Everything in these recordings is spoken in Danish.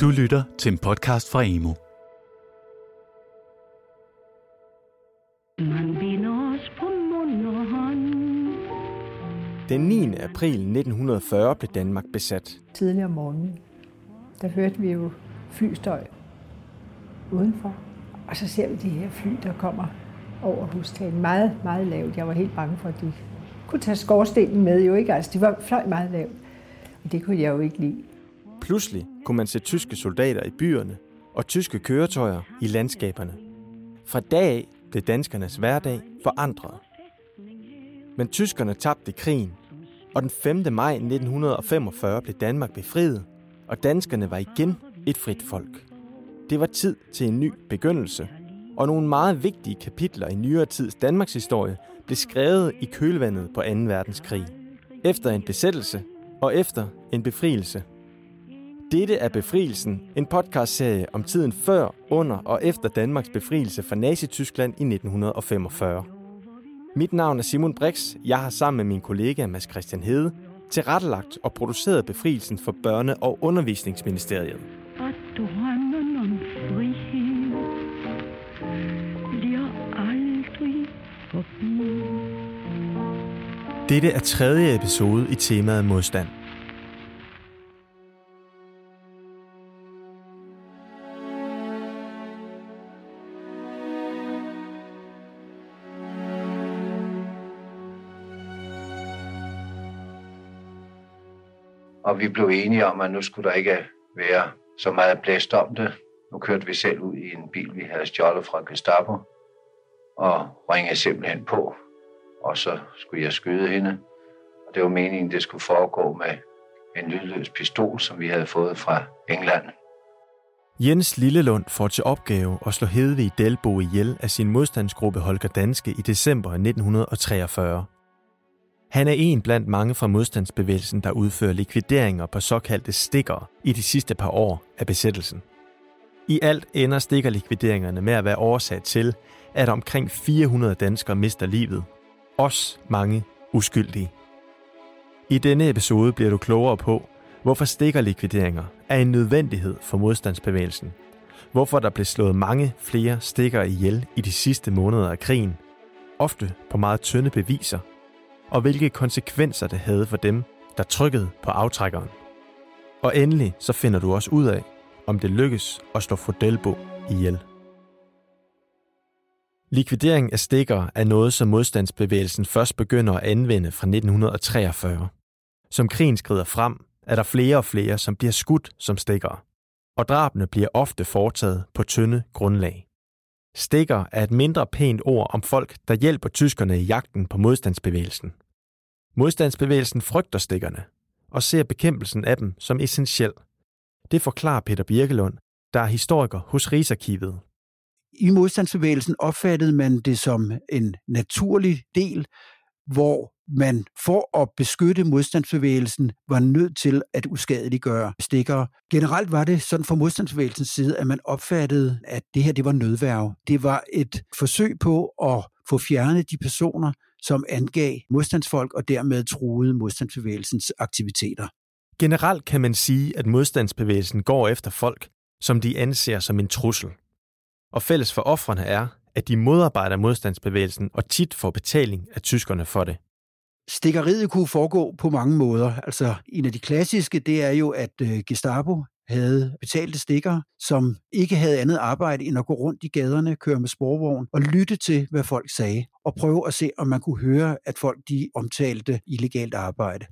Du lytter til en podcast fra Emo. Den 9. april 1940 blev Danmark besat. tidligere om morgenen, der hørte vi jo flystøj udenfor. Og så ser vi de her fly, der kommer over hustagen. Meget, meget lavt. Jeg var helt bange for, at de kunne tage skorstenen med. Jo ikke? Altså, de var fløj meget lavt. Og det kunne jeg jo ikke lide. Pludselig kunne man se tyske soldater i byerne og tyske køretøjer i landskaberne. Fra dag af blev danskernes hverdag forandret. Men tyskerne tabte krigen, og den 5. maj 1945 blev Danmark befriet, og danskerne var igen et frit folk. Det var tid til en ny begyndelse, og nogle meget vigtige kapitler i nyere tids Danmarks historie blev skrevet i kølvandet på 2. verdenskrig. Efter en besættelse og efter en befrielse. Dette er Befrielsen, en podcastserie om tiden før, under og efter Danmarks befrielse fra Nazi-Tyskland i 1945. Mit navn er Simon Brix. Jeg har sammen med min kollega Mads Christian Hede tilrettelagt og produceret befrielsen for Børne- og Undervisningsministeriet. Og drømmen om frihed bliver aldrig forbi. Dette er tredje episode i temaet modstand. Og vi blev enige om, at nu skulle der ikke være så meget blæst om det. Nu kørte vi selv ud i en bil, vi havde stjålet fra Gestapo, og ringede simpelthen på. Og så skulle jeg skyde hende. Og det var meningen, det skulle foregå med en lydløs pistol, som vi havde fået fra England. Jens Lillelund får til opgave at slå Hedvig Delbo ihjel af sin modstandsgruppe Holger Danske i december 1943. Han er en blandt mange fra modstandsbevægelsen, der udfører likvideringer på såkaldte stikker i de sidste par år af besættelsen. I alt ender stikkerlikvideringerne med at være årsag til, at omkring 400 danskere mister livet. Også mange uskyldige. I denne episode bliver du klogere på, hvorfor stikkerlikvideringer er en nødvendighed for modstandsbevægelsen. Hvorfor der blev slået mange flere stikker ihjel i de sidste måneder af krigen. Ofte på meget tynde beviser. Og hvilke konsekvenser det havde for dem, der trykkede på aftrækkeren. Og endelig så finder du også ud af, om det lykkes at slå Fodelbo ihjel. Likvidering af stikker er noget, som modstandsbevægelsen først begynder at anvende fra 1943. Som krigen skrider frem, er der flere og flere, som bliver skudt som stikkere. Og drabene bliver ofte foretaget på tynde grundlag. Stikker er et mindre pænt ord om folk, der hjælper tyskerne i jagten på modstandsbevægelsen. Modstandsbevægelsen frygter stikkerne og ser bekæmpelsen af dem som essentiel. Det forklarer Peter Birkelund, der er historiker hos Rigsarkivet. I modstandsbevægelsen opfattede man det som en naturlig del, hvor man for at beskytte modstandsbevægelsen var nødt til at uskadeliggøre stikkere. Generelt var det sådan fra modstandsbevægelsens side, at man opfattede, at det her det var nødværve. Det var et forsøg på at få fjernet de personer, som angav modstandsfolk og dermed truede modstandsbevægelsens aktiviteter. Generelt kan man sige, at modstandsbevægelsen går efter folk, som de anser som en trussel. Og fælles for offrene er, at de modarbejder modstandsbevægelsen og tit får betaling af tyskerne for det. Stikkeriet kunne foregå på mange måder. Altså, en af de klassiske, det er jo, at øh, Gestapo havde betalte stikker, som ikke havde andet arbejde end at gå rundt i gaderne, køre med sporvogn og lytte til, hvad folk sagde, og prøve at se, om man kunne høre, at folk de omtalte illegalt arbejde.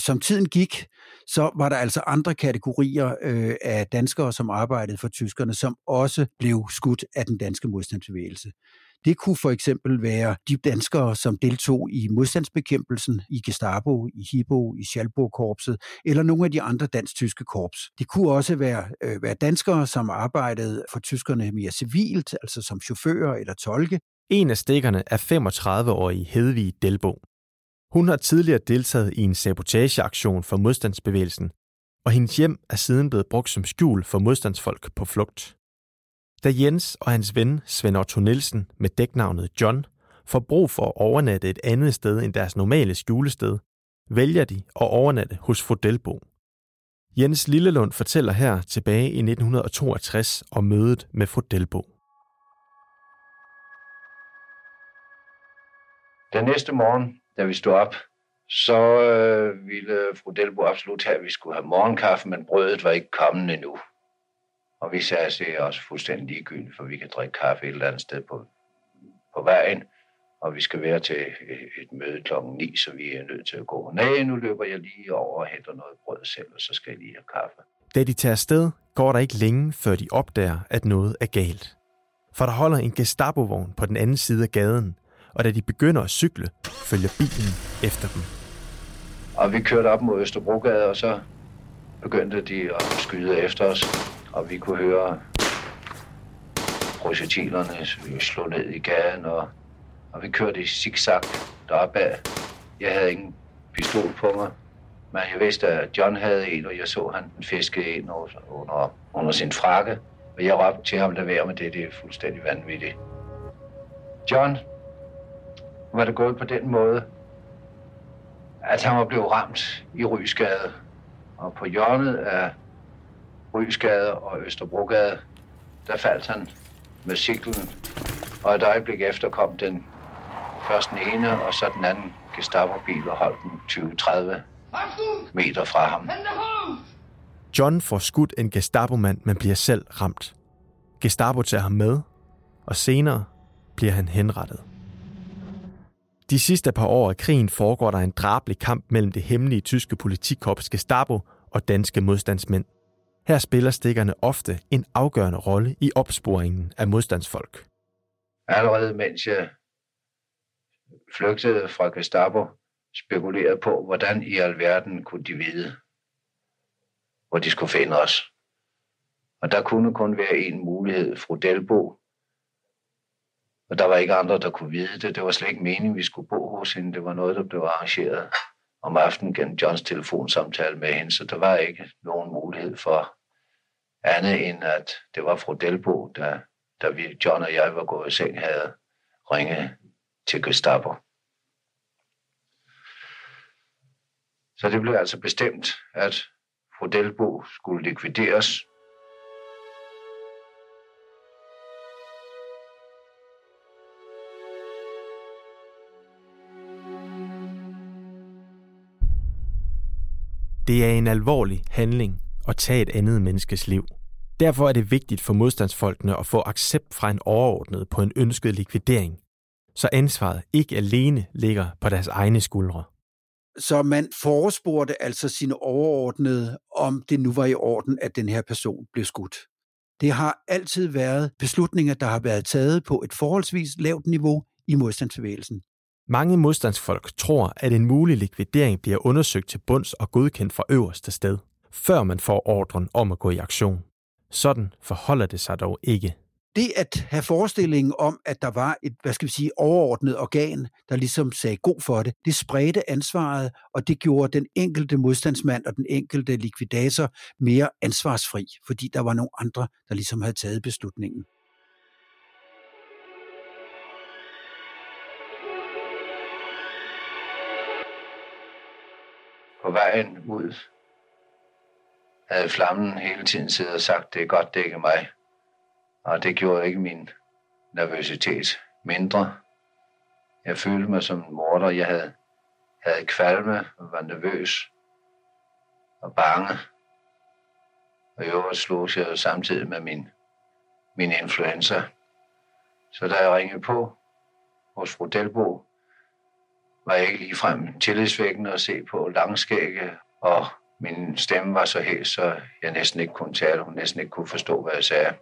Som tiden gik, så var der altså andre kategorier øh, af danskere, som arbejdede for tyskerne, som også blev skudt af den danske modstandsbevægelse. Det kunne for eksempel være de danskere, som deltog i modstandsbekæmpelsen i Gestapo, i Hibo, i Schalburg-korpset, eller nogle af de andre dansk-tyske korps. Det kunne også være, øh, være danskere, som arbejdede for tyskerne mere civilt, altså som chauffører eller tolke. En af stikkerne er 35-årige Hedvig Delbo. Hun har tidligere deltaget i en sabotageaktion for modstandsbevægelsen, og hendes hjem er siden blevet brugt som skjul for modstandsfolk på flugt. Da Jens og hans ven Svend Otto Nielsen med dæknavnet John får brug for at overnatte et andet sted end deres normale skjulested, vælger de at overnatte hos Fodelbo. Jens Lillelund fortæller her tilbage i 1962 om mødet med fru Delbo. Den næste morgen, da vi stod op, så øh, ville fru Delbo absolut have, at vi skulle have morgenkaffe, men brødet var ikke kommet endnu. Og vi sagde, at det er også fuldstændig ligegyldigt, for vi kan drikke kaffe et eller andet sted på, på vejen, og vi skal være til et møde klokken 9, så vi er nødt til at gå. Nej, nu løber jeg lige over og henter noget brød selv, og så skal jeg lige have kaffe. Da de tager afsted, går der ikke længe, før de opdager, at noget er galt. For der holder en Gestapo-vogn på den anden side af gaden, og da de begynder at cykle, følger bilen efter dem. Og vi kørte op mod Østerbrogade, og så begyndte de at skyde efter os, og vi kunne høre projektilerne slå ned i gaden, og, og vi kørte i zigzag deropad. Jeg havde ingen pistol på mig, men jeg vidste, at John havde en, og jeg så, han fiskede en under, under sin frakke. Og jeg råbte til ham, der være med det, det er fuldstændig vanvittigt. John, var det gået på den måde, at han var blevet ramt i Rysgade. Og på hjørnet af Rysgade og Østerbrogade, der faldt han med cyklen. Og et øjeblik efter kom den først den ene, og så den anden Gestapo-bil og holdt den 20-30 meter fra ham. John får skudt en Gestapo-mand, men bliver selv ramt. Gestapo tager ham med, og senere bliver han henrettet. De sidste par år af krigen foregår der en drabelig kamp mellem det hemmelige tyske politikorps Gestapo og danske modstandsmænd. Her spiller stikkerne ofte en afgørende rolle i opsporingen af modstandsfolk. Allerede mens jeg flygtede fra Gestapo, spekulerede på, hvordan i alverden kunne de vide, hvor de skulle finde os. Og der kunne kun være en mulighed, fru Delbo, og der var ikke andre, der kunne vide det. Det var slet ikke meningen, vi skulle bo hos hende. Det var noget, der blev arrangeret om aftenen gennem Johns telefonsamtale med hende, så der var ikke nogen mulighed for andet end, at det var fru Delbo, der, da vi, John og jeg var gået i seng, havde ringet til Gestapo. Så det blev altså bestemt, at fru Delbo skulle likvideres, Det er en alvorlig handling at tage et andet menneskes liv. Derfor er det vigtigt for modstandsfolkene at få accept fra en overordnet på en ønsket likvidering, så ansvaret ikke alene ligger på deres egne skuldre. Så man forespurgte altså sine overordnede, om det nu var i orden, at den her person blev skudt. Det har altid været beslutninger, der har været taget på et forholdsvis lavt niveau i modstandsbevægelsen. Mange modstandsfolk tror, at en mulig likvidering bliver undersøgt til bunds og godkendt fra øverste sted, før man får ordren om at gå i aktion. Sådan forholder det sig dog ikke. Det at have forestillingen om, at der var et, hvad skal vi sige, overordnet organ, der ligesom sagde god for det, det spredte ansvaret, og det gjorde den enkelte modstandsmand og den enkelte likvidator mere ansvarsfri, fordi der var nogle andre, der ligesom havde taget beslutningen. På vejen ud, havde flammen hele tiden siddet og sagt, det er godt, det ikke er mig. Og det gjorde ikke min nervøsitet mindre. Jeg følte mig som en morder. Jeg havde, havde kvalme og var nervøs og bange. Og i øvrigt slog jeg samtidig med min, min influenza. Så da jeg ringede på hos fru Delbo, var ikke ligefrem tillidsvækkende at se på langskægge, og min stemme var så hæs, så jeg næsten ikke kunne tale, hun næsten ikke kunne forstå, hvad jeg sagde.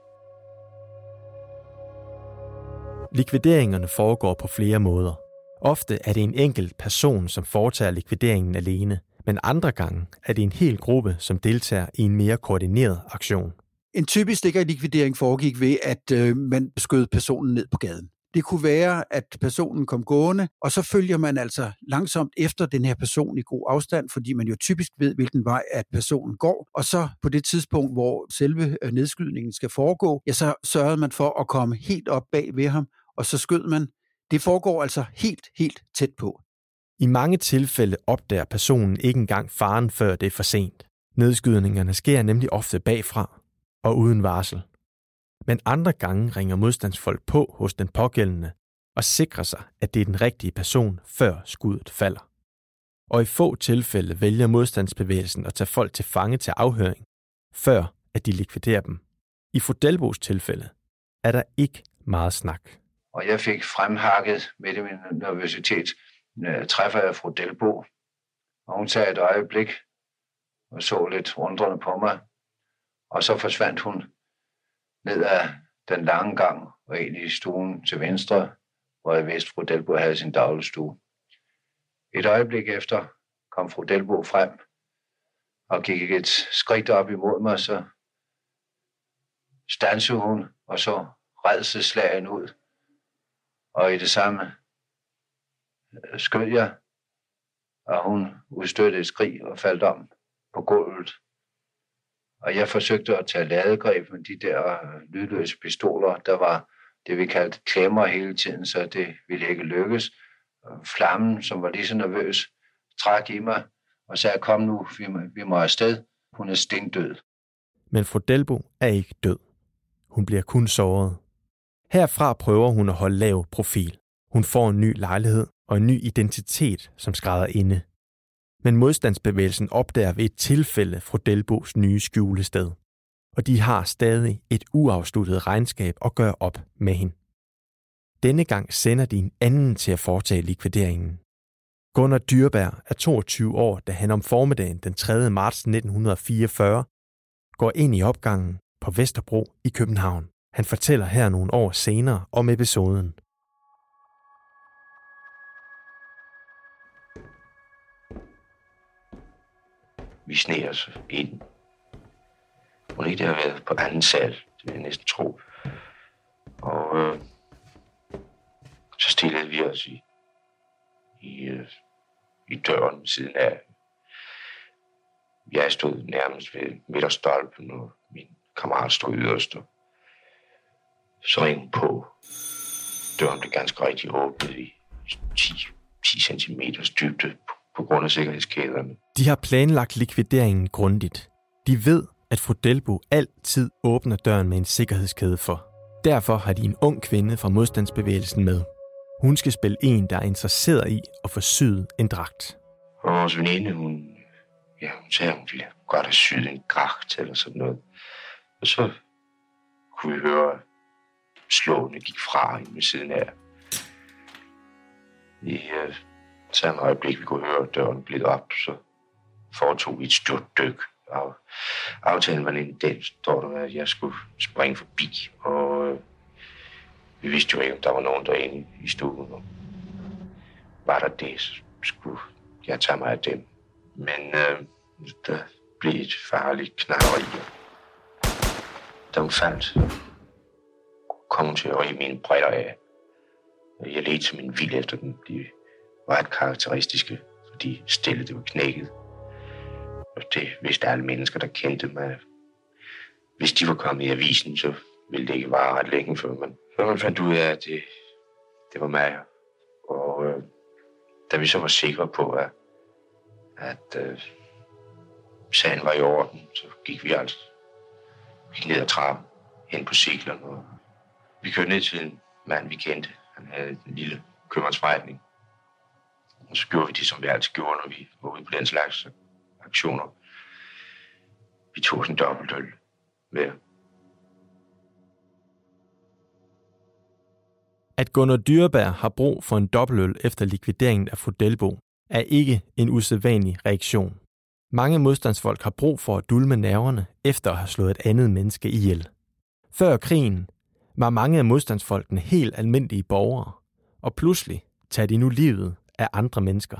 Likvideringerne foregår på flere måder. Ofte er det en enkelt person, som foretager likvideringen alene, men andre gange er det en hel gruppe, som deltager i en mere koordineret aktion. En typisk likvidering foregik ved, at øh, man skød personen ned på gaden. Det kunne være, at personen kom gående, og så følger man altså langsomt efter den her person i god afstand, fordi man jo typisk ved, hvilken vej at personen går. Og så på det tidspunkt, hvor selve øh, nedskydningen skal foregå, ja, så sørgede man for at komme helt op bag ved ham, og så skød man. Det foregår altså helt, helt tæt på. I mange tilfælde opdager personen ikke engang faren, før det er for sent. Nedskydningerne sker nemlig ofte bagfra og uden varsel. Men andre gange ringer modstandsfolk på hos den pågældende og sikrer sig, at det er den rigtige person, før skuddet falder. Og i få tilfælde vælger modstandsbevægelsen at tage folk til fange til afhøring, før at de likviderer dem. I Fodelbos tilfælde er der ikke meget snak. Og jeg fik fremhakket med det min nervøsitet, når træffer jeg fru Delbo. Og hun sagde et øjeblik og så lidt undrende på mig. Og så forsvandt hun ned ad den lange gang og ind i stuen til venstre, hvor jeg vidste, fru Delbo havde sin dagligstue. Et øjeblik efter kom fru Delbo frem og gik et skridt op imod mig, så stansede hun og så redselslagen ud. Og i det samme øh, skød jeg, og hun udstødte et skrig og faldt om på gulvet. Og jeg forsøgte at tage ladegreb med de der øh, lydløse pistoler. Der var det, vi kaldte klemmer hele tiden, så det ville ikke lykkes. Øh, flammen, som var lige så nervøs, trak i mig og sagde, kom nu, vi må, vi må afsted. Hun er stendød. Men fru Delbo er ikke død. Hun bliver kun såret. Herfra prøver hun at holde lav profil. Hun får en ny lejlighed og en ny identitet, som skrædder inde. Men modstandsbevægelsen opdager ved et tilfælde Frodelbos nye skjulested. Og de har stadig et uafsluttet regnskab at gøre op med hende. Denne gang sender de en anden til at foretage likvideringen. Gunnar Dyrberg er 22 år, da han om formiddagen den 3. marts 1944 går ind i opgangen på Vesterbro i København. Han fortæller her nogle år senere om episoden. Vi sneer os ind. Må det har været på anden sal, det vil jeg næsten tro. Og øh, så stillede vi os i, i, øh, i døren ved siden af. Jeg stod nærmest ved midterstolpen, og min kammerat stod yderst. Og så ringede på. Døren blev ganske rigtig åbnet i 10, 10 cm dybde på, på grund af sikkerhedskæderne. De har planlagt likvideringen grundigt. De ved, at fru Delbo altid åbner døren med en sikkerhedskæde for. Derfor har de en ung kvinde fra modstandsbevægelsen med. Hun skal spille en, der er interesseret i at få syet en dragt. Og vores veninde, hun, ja, hun sagde, hun ville godt have syet en dragt eller sådan noget. Og så kunne vi høre, slående gik fra hende ved siden af. I uh, samme øjeblik, vi kunne høre døren blive op, så foretog vi et stort dyk. Og aftalen var lidt den, står der, at jeg skulle springe forbi. Og øh, vi vidste jo ikke, om der var nogen derinde i stuen. Og var der det, så skulle jeg tage mig af dem. Men øh, der blev et farligt knalleri. Da hun faldt, kom hun til at rive mine briller af. Jeg ledte som en vild efter dem. De ret karakteristiske, fordi stillet det var knækket. Og det vidste alle mennesker, der kendte mig. Hvis de var kommet i avisen, så ville det ikke vare ret længe, før man, før man fandt ud af, at det, det var mig. Og øh, da vi så var sikre på, at, at øh, sagen var i orden, så gik vi altså gik ned ad trappen hen på cyklerne og vi kørte ned til en mand, vi kendte. Han havde en lille købmandsforretning. Og så gjorde vi det, som vi altid gjorde, når vi var ude på den slags aktioner. Vi tog sådan en dobbeltøl med. At Gunnar Dyreberg har brug for en dobbeltøl efter likvideringen af Fodelbo, er ikke en usædvanlig reaktion. Mange modstandsfolk har brug for at dulme nerverne efter at have slået et andet menneske ihjel. Før krigen var mange af modstandsfolkene helt almindelige borgere, og pludselig tager de nu livet af andre mennesker.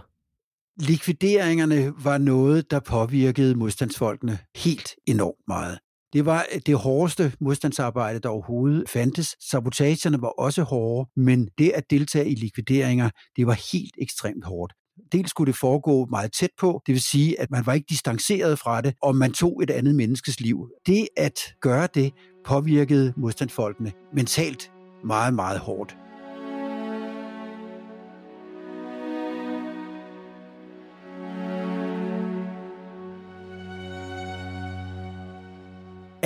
Likvideringerne var noget, der påvirkede modstandsfolkene helt enormt meget. Det var øh, det hårdeste modstandsarbejde, der overhovedet fandtes. Sabotagerne var også hårde, men det at deltage i likvideringer, det var helt ekstremt hårdt. Dels skulle det foregå meget tæt på, det vil sige, at man var ikke distanceret fra det, og man tog et andet menneskes liv. Det at gøre det påvirkede modstandsfolkene mentalt meget, meget hårdt.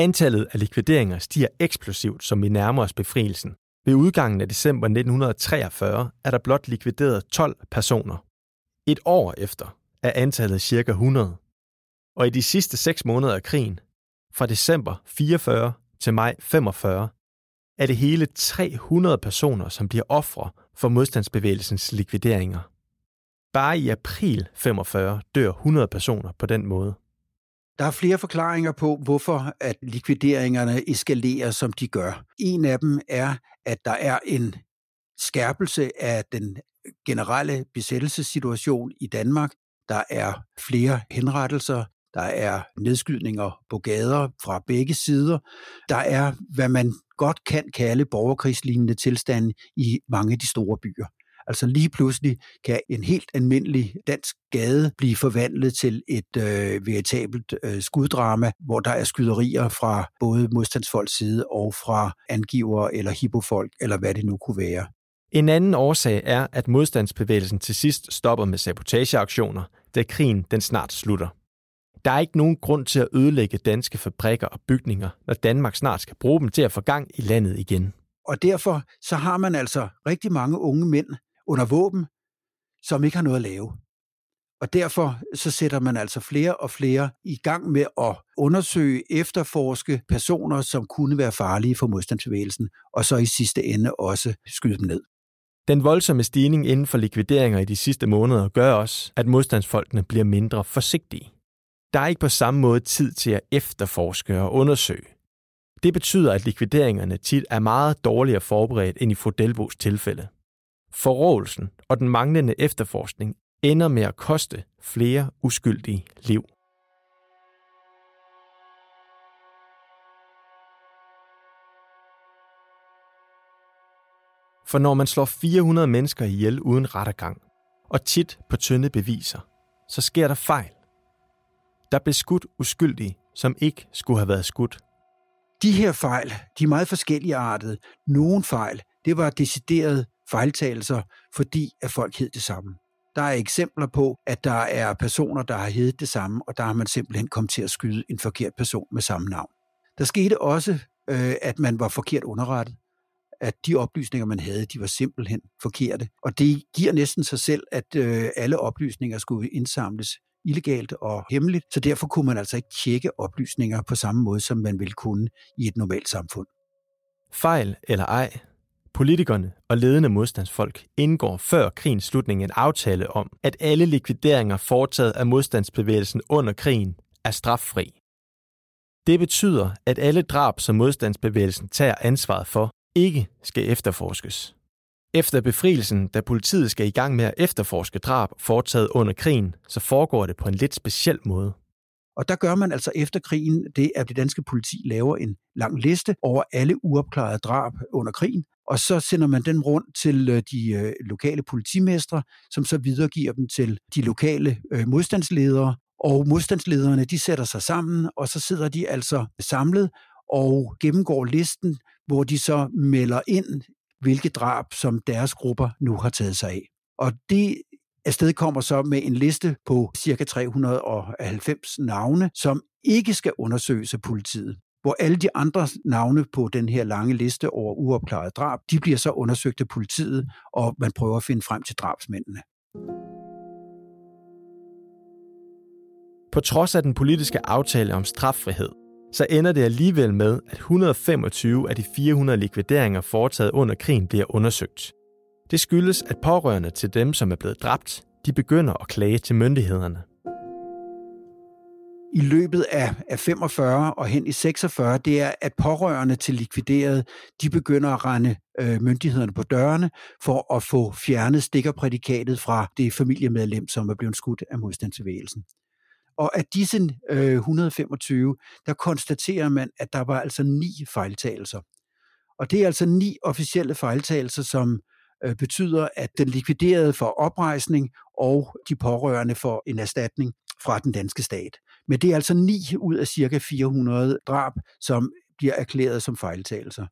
Antallet af likvideringer stiger eksplosivt, som vi nærmer os befrielsen. Ved udgangen af december 1943 er der blot likvideret 12 personer. Et år efter er antallet cirka 100. Og i de sidste seks måneder af krigen, fra december 44 til maj 45, er det hele 300 personer, som bliver ofre for modstandsbevægelsens likvideringer. Bare i april 45 dør 100 personer på den måde. Der er flere forklaringer på, hvorfor at likvideringerne eskalerer, som de gør. En af dem er, at der er en skærpelse af den generelle besættelsessituation i Danmark. Der er flere henrettelser, der er nedskydninger på gader fra begge sider. Der er, hvad man godt kan kalde borgerkrigslignende tilstande i mange af de store byer. Altså lige pludselig kan en helt almindelig dansk gade blive forvandlet til et øh, veritabelt øh, skuddrama, hvor der er skyderier fra både modstandsfolks side og fra angiver eller hippofolk, eller hvad det nu kunne være. En anden årsag er, at modstandsbevægelsen til sidst stopper med sabotageaktioner, da krigen den snart slutter. Der er ikke nogen grund til at ødelægge danske fabrikker og bygninger, når Danmark snart skal bruge dem til at få gang i landet igen. Og derfor så har man altså rigtig mange unge mænd under våben, som ikke har noget at lave. Og derfor så sætter man altså flere og flere i gang med at undersøge, efterforske personer, som kunne være farlige for modstandsbevægelsen, og så i sidste ende også skyde dem ned. Den voldsomme stigning inden for likvideringer i de sidste måneder gør også, at modstandsfolkene bliver mindre forsigtige. Der er ikke på samme måde tid til at efterforske og undersøge. Det betyder, at likvideringerne tit er meget dårligere forberedt end i Fodelbos tilfælde. Forrådelsen og den manglende efterforskning ender med at koste flere uskyldige liv. For når man slår 400 mennesker ihjel uden rettergang, og tit på tynde beviser, så sker der fejl. Der blev skudt uskyldige, som ikke skulle have været skudt. De her fejl, de er meget forskellige artede. Nogle fejl, det var decideret fejltagelser, fordi at folk hed det samme. Der er eksempler på, at der er personer, der har heddet det samme, og der har man simpelthen kommet til at skyde en forkert person med samme navn. Der skete også, øh, at man var forkert underrettet at de oplysninger, man havde, de var simpelthen forkerte. Og det giver næsten sig selv, at øh, alle oplysninger skulle indsamles illegalt og hemmeligt, så derfor kunne man altså ikke tjekke oplysninger på samme måde, som man ville kunne i et normalt samfund. Fejl eller ej, politikerne og ledende modstandsfolk indgår før krigens slutning en aftale om, at alle likvideringer foretaget af modstandsbevægelsen under krigen er straffri. Det betyder, at alle drab, som modstandsbevægelsen tager ansvaret for, ikke skal efterforskes. Efter befrielsen, da politiet skal i gang med at efterforske drab foretaget under krigen, så foregår det på en lidt speciel måde. Og der gør man altså efter krigen det, at det danske politi laver en lang liste over alle uopklarede drab under krigen, og så sender man den rundt til øh, de øh, lokale politimestre, som så videregiver dem til de lokale øh, modstandsledere, og modstandslederne de sætter sig sammen, og så sidder de altså samlet og gennemgår listen, hvor de så melder ind, hvilke drab, som deres grupper nu har taget sig af. Og det afsted kommer så med en liste på ca. 390 navne, som ikke skal undersøges af politiet hvor alle de andre navne på den her lange liste over uopklarede drab, de bliver så undersøgt af politiet, og man prøver at finde frem til drabsmændene. På trods af den politiske aftale om straffrihed, så ender det alligevel med, at 125 af de 400 likvideringer foretaget under krigen bliver undersøgt. Det skyldes, at pårørende til dem, som er blevet dræbt, de begynder at klage til myndighederne. I løbet af, af 45 og hen i 46, det er, at pårørende til likvideret, de begynder at rende øh, myndighederne på dørene for at få fjernet stikkerprædikatet fra det familiemedlem, som er blevet skudt af modstandsbevægelsen. Og af disse øh, 125, der konstaterer man, at der var altså ni fejltagelser. Og det er altså ni officielle fejltagelser, som øh, betyder, at den likviderede for oprejsning, og de pårørende får en erstatning fra den danske stat. Men det er altså 9 ud af cirka 400 drab, som bliver erklæret som fejltagelser.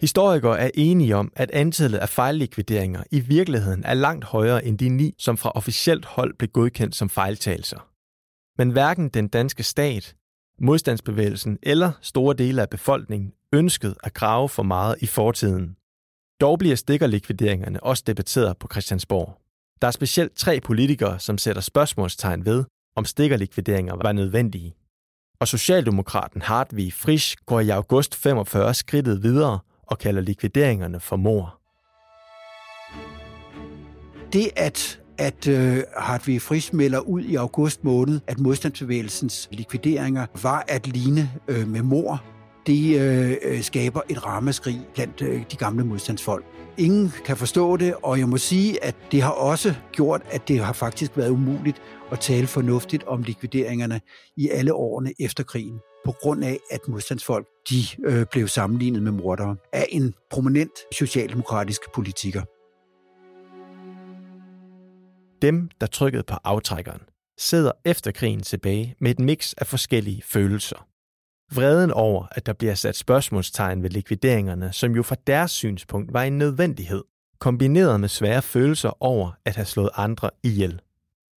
Historikere er enige om, at antallet af fejllikvideringer i virkeligheden er langt højere end de ni, som fra officielt hold blev godkendt som fejltagelser. Men hverken den danske stat modstandsbevægelsen eller store dele af befolkningen ønskede at grave for meget i fortiden. Dog bliver stikkerlikvideringerne også debatteret på Christiansborg. Der er specielt tre politikere, som sætter spørgsmålstegn ved, om stikkerlikvideringer var nødvendige. Og Socialdemokraten Hartvig Frisch går i august 45 skridtet videre og kalder likvideringerne for mor. Det, at at øh, Hartvig Frisch melder ud i august måned, at modstandsbevægelsens likvideringer var at ligne øh, med mor, det øh, øh, skaber et ramaskrig blandt øh, de gamle modstandsfolk. Ingen kan forstå det, og jeg må sige, at det har også gjort, at det har faktisk været umuligt at tale fornuftigt om likvideringerne i alle årene efter krigen på grund af, at modstandsfolk de øh, blev sammenlignet med mordere af en prominent socialdemokratisk politiker. Dem, der trykkede på aftrækkeren, sidder efter krigen tilbage med et mix af forskellige følelser. Vreden over, at der bliver sat spørgsmålstegn ved likvideringerne, som jo fra deres synspunkt var en nødvendighed, kombineret med svære følelser over at have slået andre ihjel.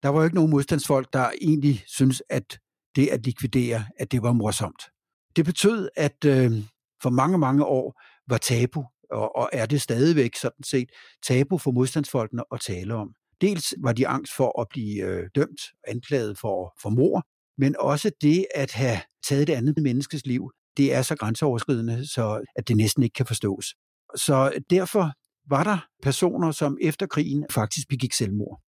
Der var jo ikke nogen modstandsfolk, der egentlig synes, at det at likvidere, at det var morsomt. Det betød, at øh, for mange, mange år var tabu, og, og er det stadigvæk sådan set tabu for modstandsfolkene at tale om. Dels var de angst for at blive øh, dømt, anklaget for, for mor, men også det at have taget det andet menneskes liv, det er så grænseoverskridende, så at det næsten ikke kan forstås. Så derfor var der personer, som efter krigen faktisk begik selvmord.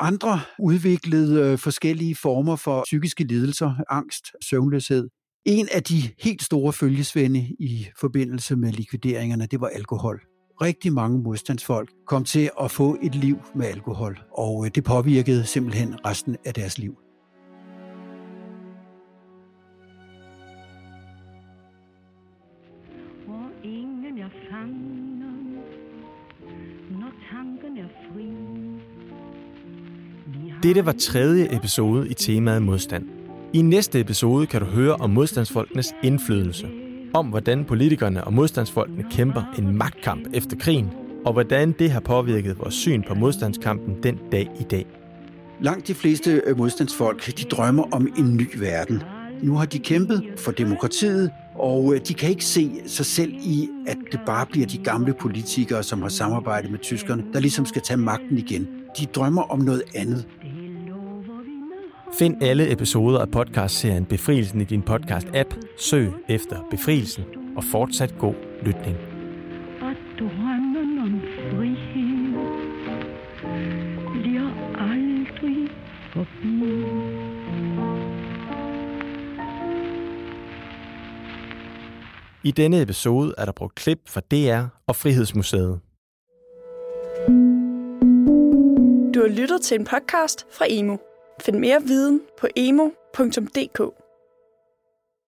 Andre udviklede øh, forskellige former for psykiske lidelser, angst, søvnløshed. En af de helt store følgesvende i forbindelse med likvideringerne, det var alkohol rigtig mange modstandsfolk kom til at få et liv med alkohol, og øh, det påvirkede simpelthen resten af deres liv. Dette var tredje episode i temaet modstand. I næste episode kan du høre om modstandsfolkenes indflydelse om hvordan politikerne og modstandsfolkene kæmper en magtkamp efter krigen, og hvordan det har påvirket vores syn på modstandskampen den dag i dag. Langt de fleste øh, modstandsfolk de drømmer om en ny verden. Nu har de kæmpet for demokratiet, og øh, de kan ikke se sig selv i, at det bare bliver de gamle politikere, som har samarbejdet med tyskerne, der ligesom skal tage magten igen. De drømmer om noget andet. Find alle episoder af podcastserien Befrielsen i din podcast-app. Søg efter Befrielsen og fortsat god lytning. Og drømmen om frihed bliver aldrig forbi. I denne episode er der brugt klip fra DR og Frihedsmuseet. Lyttet til en podcast fra Emo. Find mere viden på emo.dk.